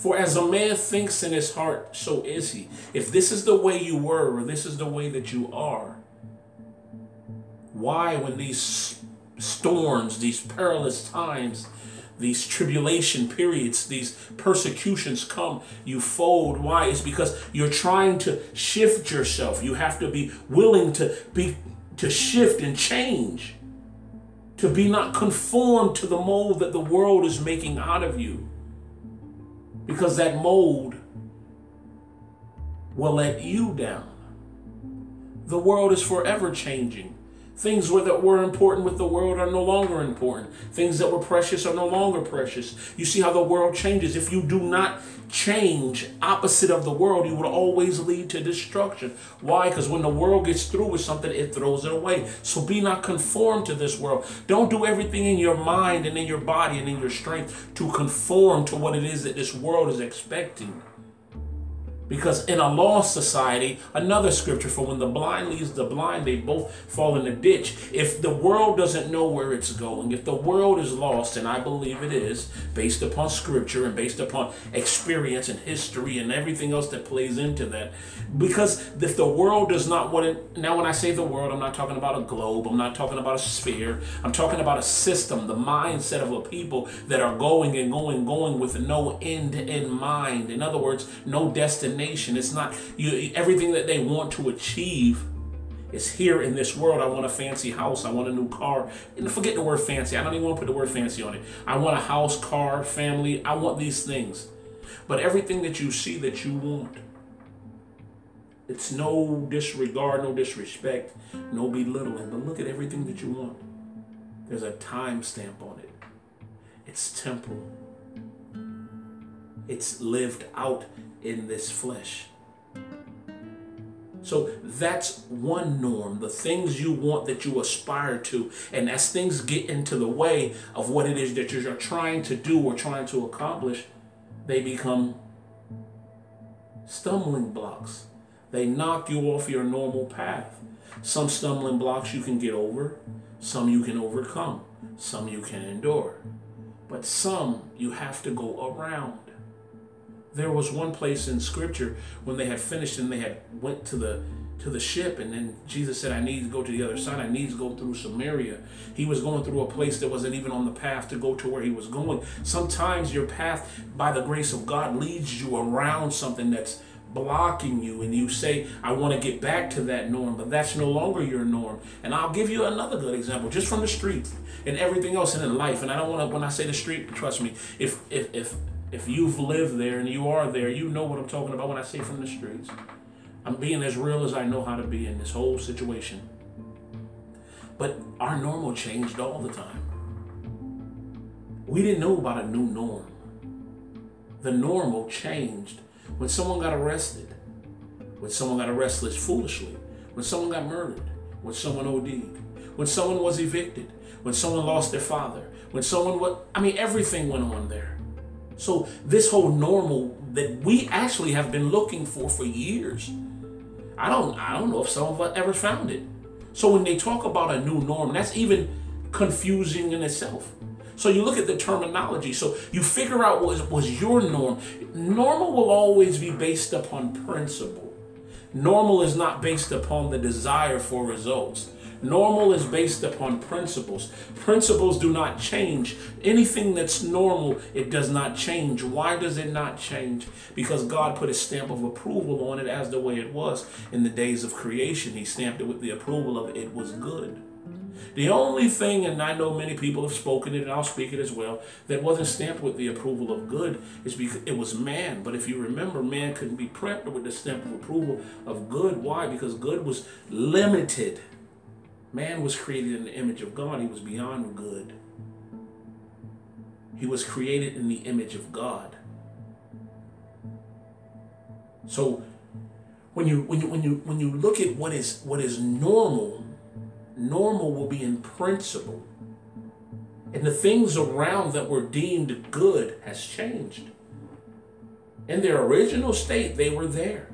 For as a man thinks in his heart, so is he. If this is the way you were, or this is the way that you are, why, when these storms, these perilous times, these tribulation periods, these persecutions come, you fold. Why? It's because you're trying to shift yourself. You have to be willing to be to shift and change. To be not conformed to the mold that the world is making out of you. Because that mold will let you down. The world is forever changing. Things that were important with the world are no longer important. Things that were precious are no longer precious. You see how the world changes. If you do not change opposite of the world, you will always lead to destruction. Why? Because when the world gets through with something, it throws it away. So be not conformed to this world. Don't do everything in your mind and in your body and in your strength to conform to what it is that this world is expecting. Because in a lost society, another scripture for when the blind leads the blind, they both fall in the ditch. If the world doesn't know where it's going, if the world is lost, and I believe it is, based upon scripture and based upon experience and history and everything else that plays into that, because if the world does not want it, now when I say the world, I'm not talking about a globe, I'm not talking about a sphere, I'm talking about a system, the mindset of a people that are going and going, going with no end in mind. In other words, no destination It's not you everything that they want to achieve is here in this world. I want a fancy house. I want a new car. And forget the word fancy. I don't even want to put the word fancy on it. I want a house, car, family. I want these things. But everything that you see that you want, it's no disregard, no disrespect, no belittling. But look at everything that you want. There's a time stamp on it. It's temporal. It's lived out in this flesh. So that's one norm, the things you want that you aspire to. And as things get into the way of what it is that you're trying to do or trying to accomplish, they become stumbling blocks. They knock you off your normal path. Some stumbling blocks you can get over, some you can overcome, some you can endure, but some you have to go around there was one place in scripture when they had finished and they had went to the to the ship and then jesus said i need to go to the other side. I need to go through samaria. He was going through a place that wasn't even on the path to go to where he was going. Sometimes your path by the grace of god leads you around something that's blocking you and you say i want to get back to that norm but that's no longer your norm. And i'll give you another good example just from the street and everything else in life. And i don't want to when i say the street trust me if if if if you've lived there and you are there, you know what I'm talking about when I say from the streets. I'm being as real as I know how to be in this whole situation. But our normal changed all the time. We didn't know about a new norm. The normal changed when someone got arrested, when someone got arrested foolishly, when someone got murdered, when someone OD'd, when someone was evicted, when someone lost their father, when someone what I mean everything went on there. So this whole normal that we actually have been looking for for years, I don't I don't know if some of us ever found it. So when they talk about a new norm, that's even confusing in itself. So you look at the terminology. So you figure out what was your norm. Normal will always be based upon principle. Normal is not based upon the desire for results. Normal is based upon principles. Principles do not change. Anything that's normal, it does not change. Why does it not change? Because God put a stamp of approval on it as the way it was in the days of creation. He stamped it with the approval of it was good. The only thing, and I know many people have spoken it, and I'll speak it as well, that wasn't stamped with the approval of good is because it was man. But if you remember, man couldn't be prepped with the stamp of approval of good. Why? Because good was limited. Man was created in the image of God. He was beyond good. He was created in the image of God. So when you when you when you when you look at what is what is normal, normal will be in principle. And the things around that were deemed good has changed. In their original state, they were there.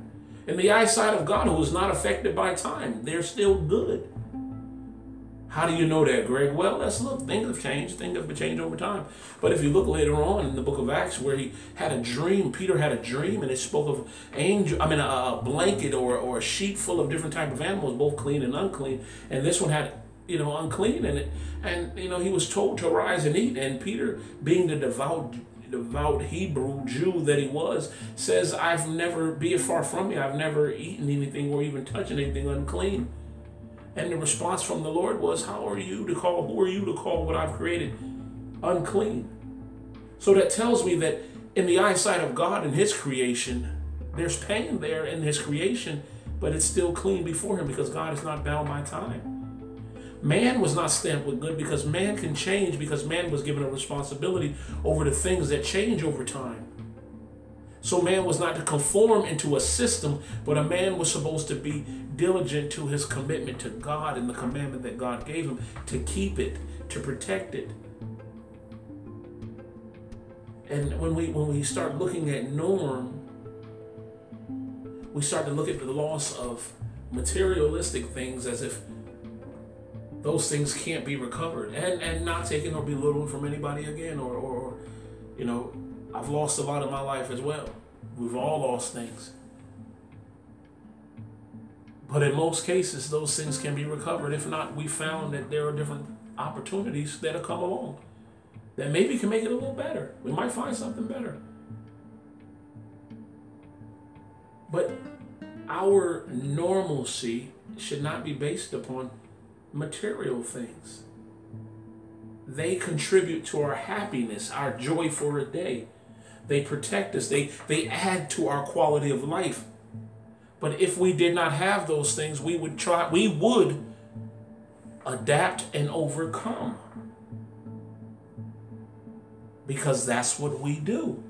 In the eyesight of God, who is not affected by time, they're still good. How do you know that, Greg? Well, let's look. Things have changed. Things have changed over time. But if you look later on in the book of Acts, where he had a dream, Peter had a dream, and it spoke of angel. I mean, a, blanket or, or a sheet full of different type of animals, both clean and unclean. And this one had, you know, unclean in it. And you know, he was told to rise and eat. And Peter, being the devout devout Hebrew Jew that he was, says, I've never, be it far from me, I've never eaten anything or even touched anything unclean. And the response from the Lord was, How are you to call, who are you to call what I've created unclean? So that tells me that in the eyesight of God and His creation, there's pain there in His creation, but it's still clean before Him because God is not bound by time. Man was not stamped with good because man can change because man was given a responsibility over the things that change over time. So man was not to conform into a system, but a man was supposed to be diligent to his commitment to God and the commandment that God gave him to keep it, to protect it. And when we when we start looking at norm, we start to look at the loss of materialistic things as if those things can't be recovered and and not taken or belittled from anybody again or, or you know i've lost a lot of my life as well. We've all lost things. But in most cases those things can be recovered. If not we found that there are different opportunities that have come along that maybe can make it a little better. We might find something better. But our normalcy should not be based upon material things. They contribute to our happiness, our joy for a day. They protect us, they, they add to our quality of life. But if we did not have those things, we would try, we would adapt and overcome. Because that's what we do.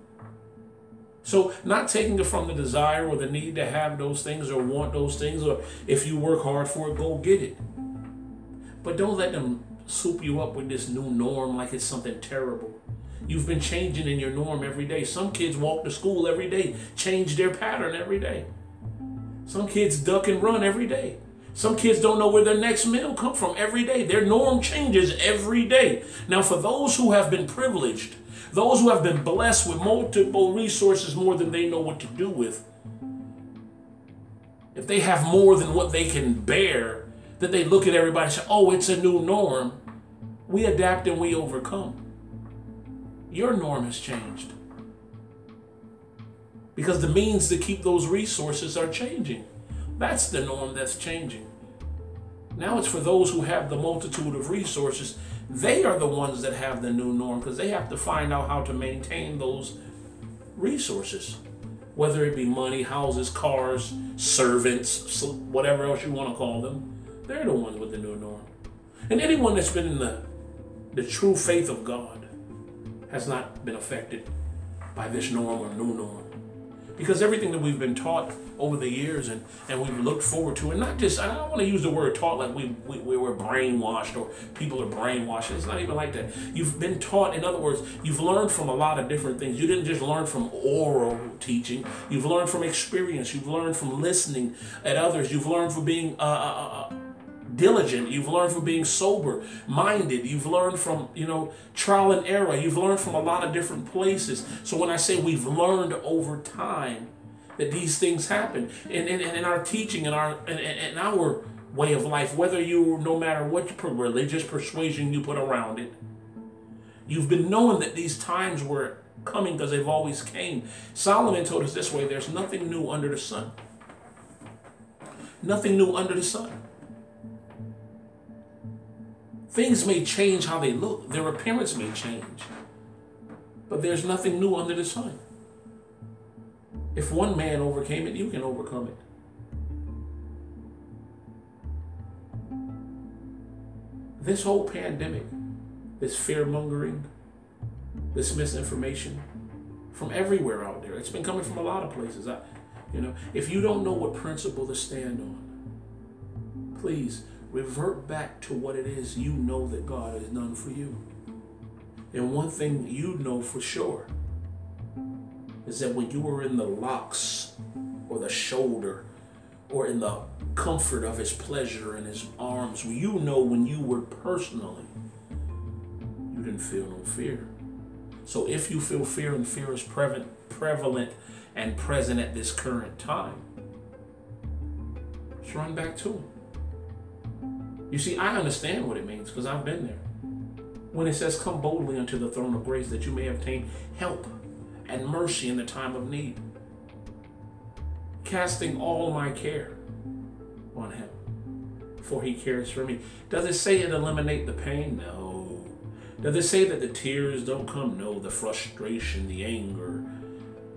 So, not taking it from the desire or the need to have those things or want those things, or if you work hard for it, go get it. But don't let them soup you up with this new norm like it's something terrible. You've been changing in your norm every day. Some kids walk to school every day, change their pattern every day. Some kids duck and run every day. Some kids don't know where their next meal come from every day. Their norm changes every day. Now, for those who have been privileged, those who have been blessed with multiple resources more than they know what to do with, if they have more than what they can bear, that they look at everybody and say, oh, it's a new norm. We adapt and we overcome. Your norm has changed. Because the means to keep those resources are changing. That's the norm that's changing. Now it's for those who have the multitude of resources. They are the ones that have the new norm because they have to find out how to maintain those resources, whether it be money, houses, cars, servants, whatever else you want to call them. They're the ones with the new norm. And anyone that's been in the, the true faith of God has not been affected by this norm or new norm. Because everything that we've been taught over the years and, and we've looked forward to, and not just, I don't want to use the word taught like we, we, we were brainwashed or people are brainwashed. It's not even like that. You've been taught, in other words, you've learned from a lot of different things. You didn't just learn from oral teaching, you've learned from experience, you've learned from listening at others, you've learned from being uh, uh, uh diligent. You've learned from being sober minded. You've learned from, you know, trial and error. You've learned from a lot of different places. So when I say we've learned over time that these things happen in, in, in our teaching and our in, in our way of life, whether you, no matter what religious persuasion you put around it, you've been knowing that these times were coming because they've always came. Solomon told us this way there's nothing new under the sun. Nothing new under the sun. Things may change how they look, their appearance may change, but there's nothing new under the sun. If one man overcame it, you can overcome it. This whole pandemic, this fear mongering, this misinformation from everywhere out there, it's been coming from a lot of places. I, you know, if you don't know what principle to stand on, please revert back to what it is you know that God has done for you. And one thing you know for sure is that when you were in the locks or the shoulder or in the comfort of his pleasure in his arms. You know when you were personally, you didn't feel no fear. So if you feel fear and fear is prevalent and present at this current time, just run back to him. You see, I understand what it means because I've been there. When it says, Come boldly unto the throne of grace that you may obtain help and mercy in the time of need casting all my care on him, for he cares for me. Does it say it eliminate the pain? No. Does it say that the tears don't come? No. The frustration, the anger,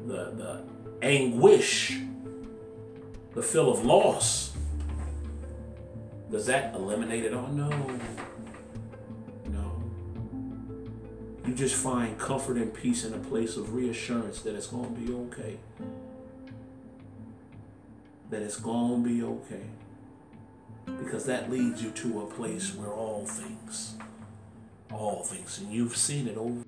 the, the anguish, the feel of loss. Does that eliminate it Oh No. No. You just find comfort and peace in a place of reassurance that it's going to be okay that it's going to be okay. Because that leads you to a place where all things, all things, and you've seen it over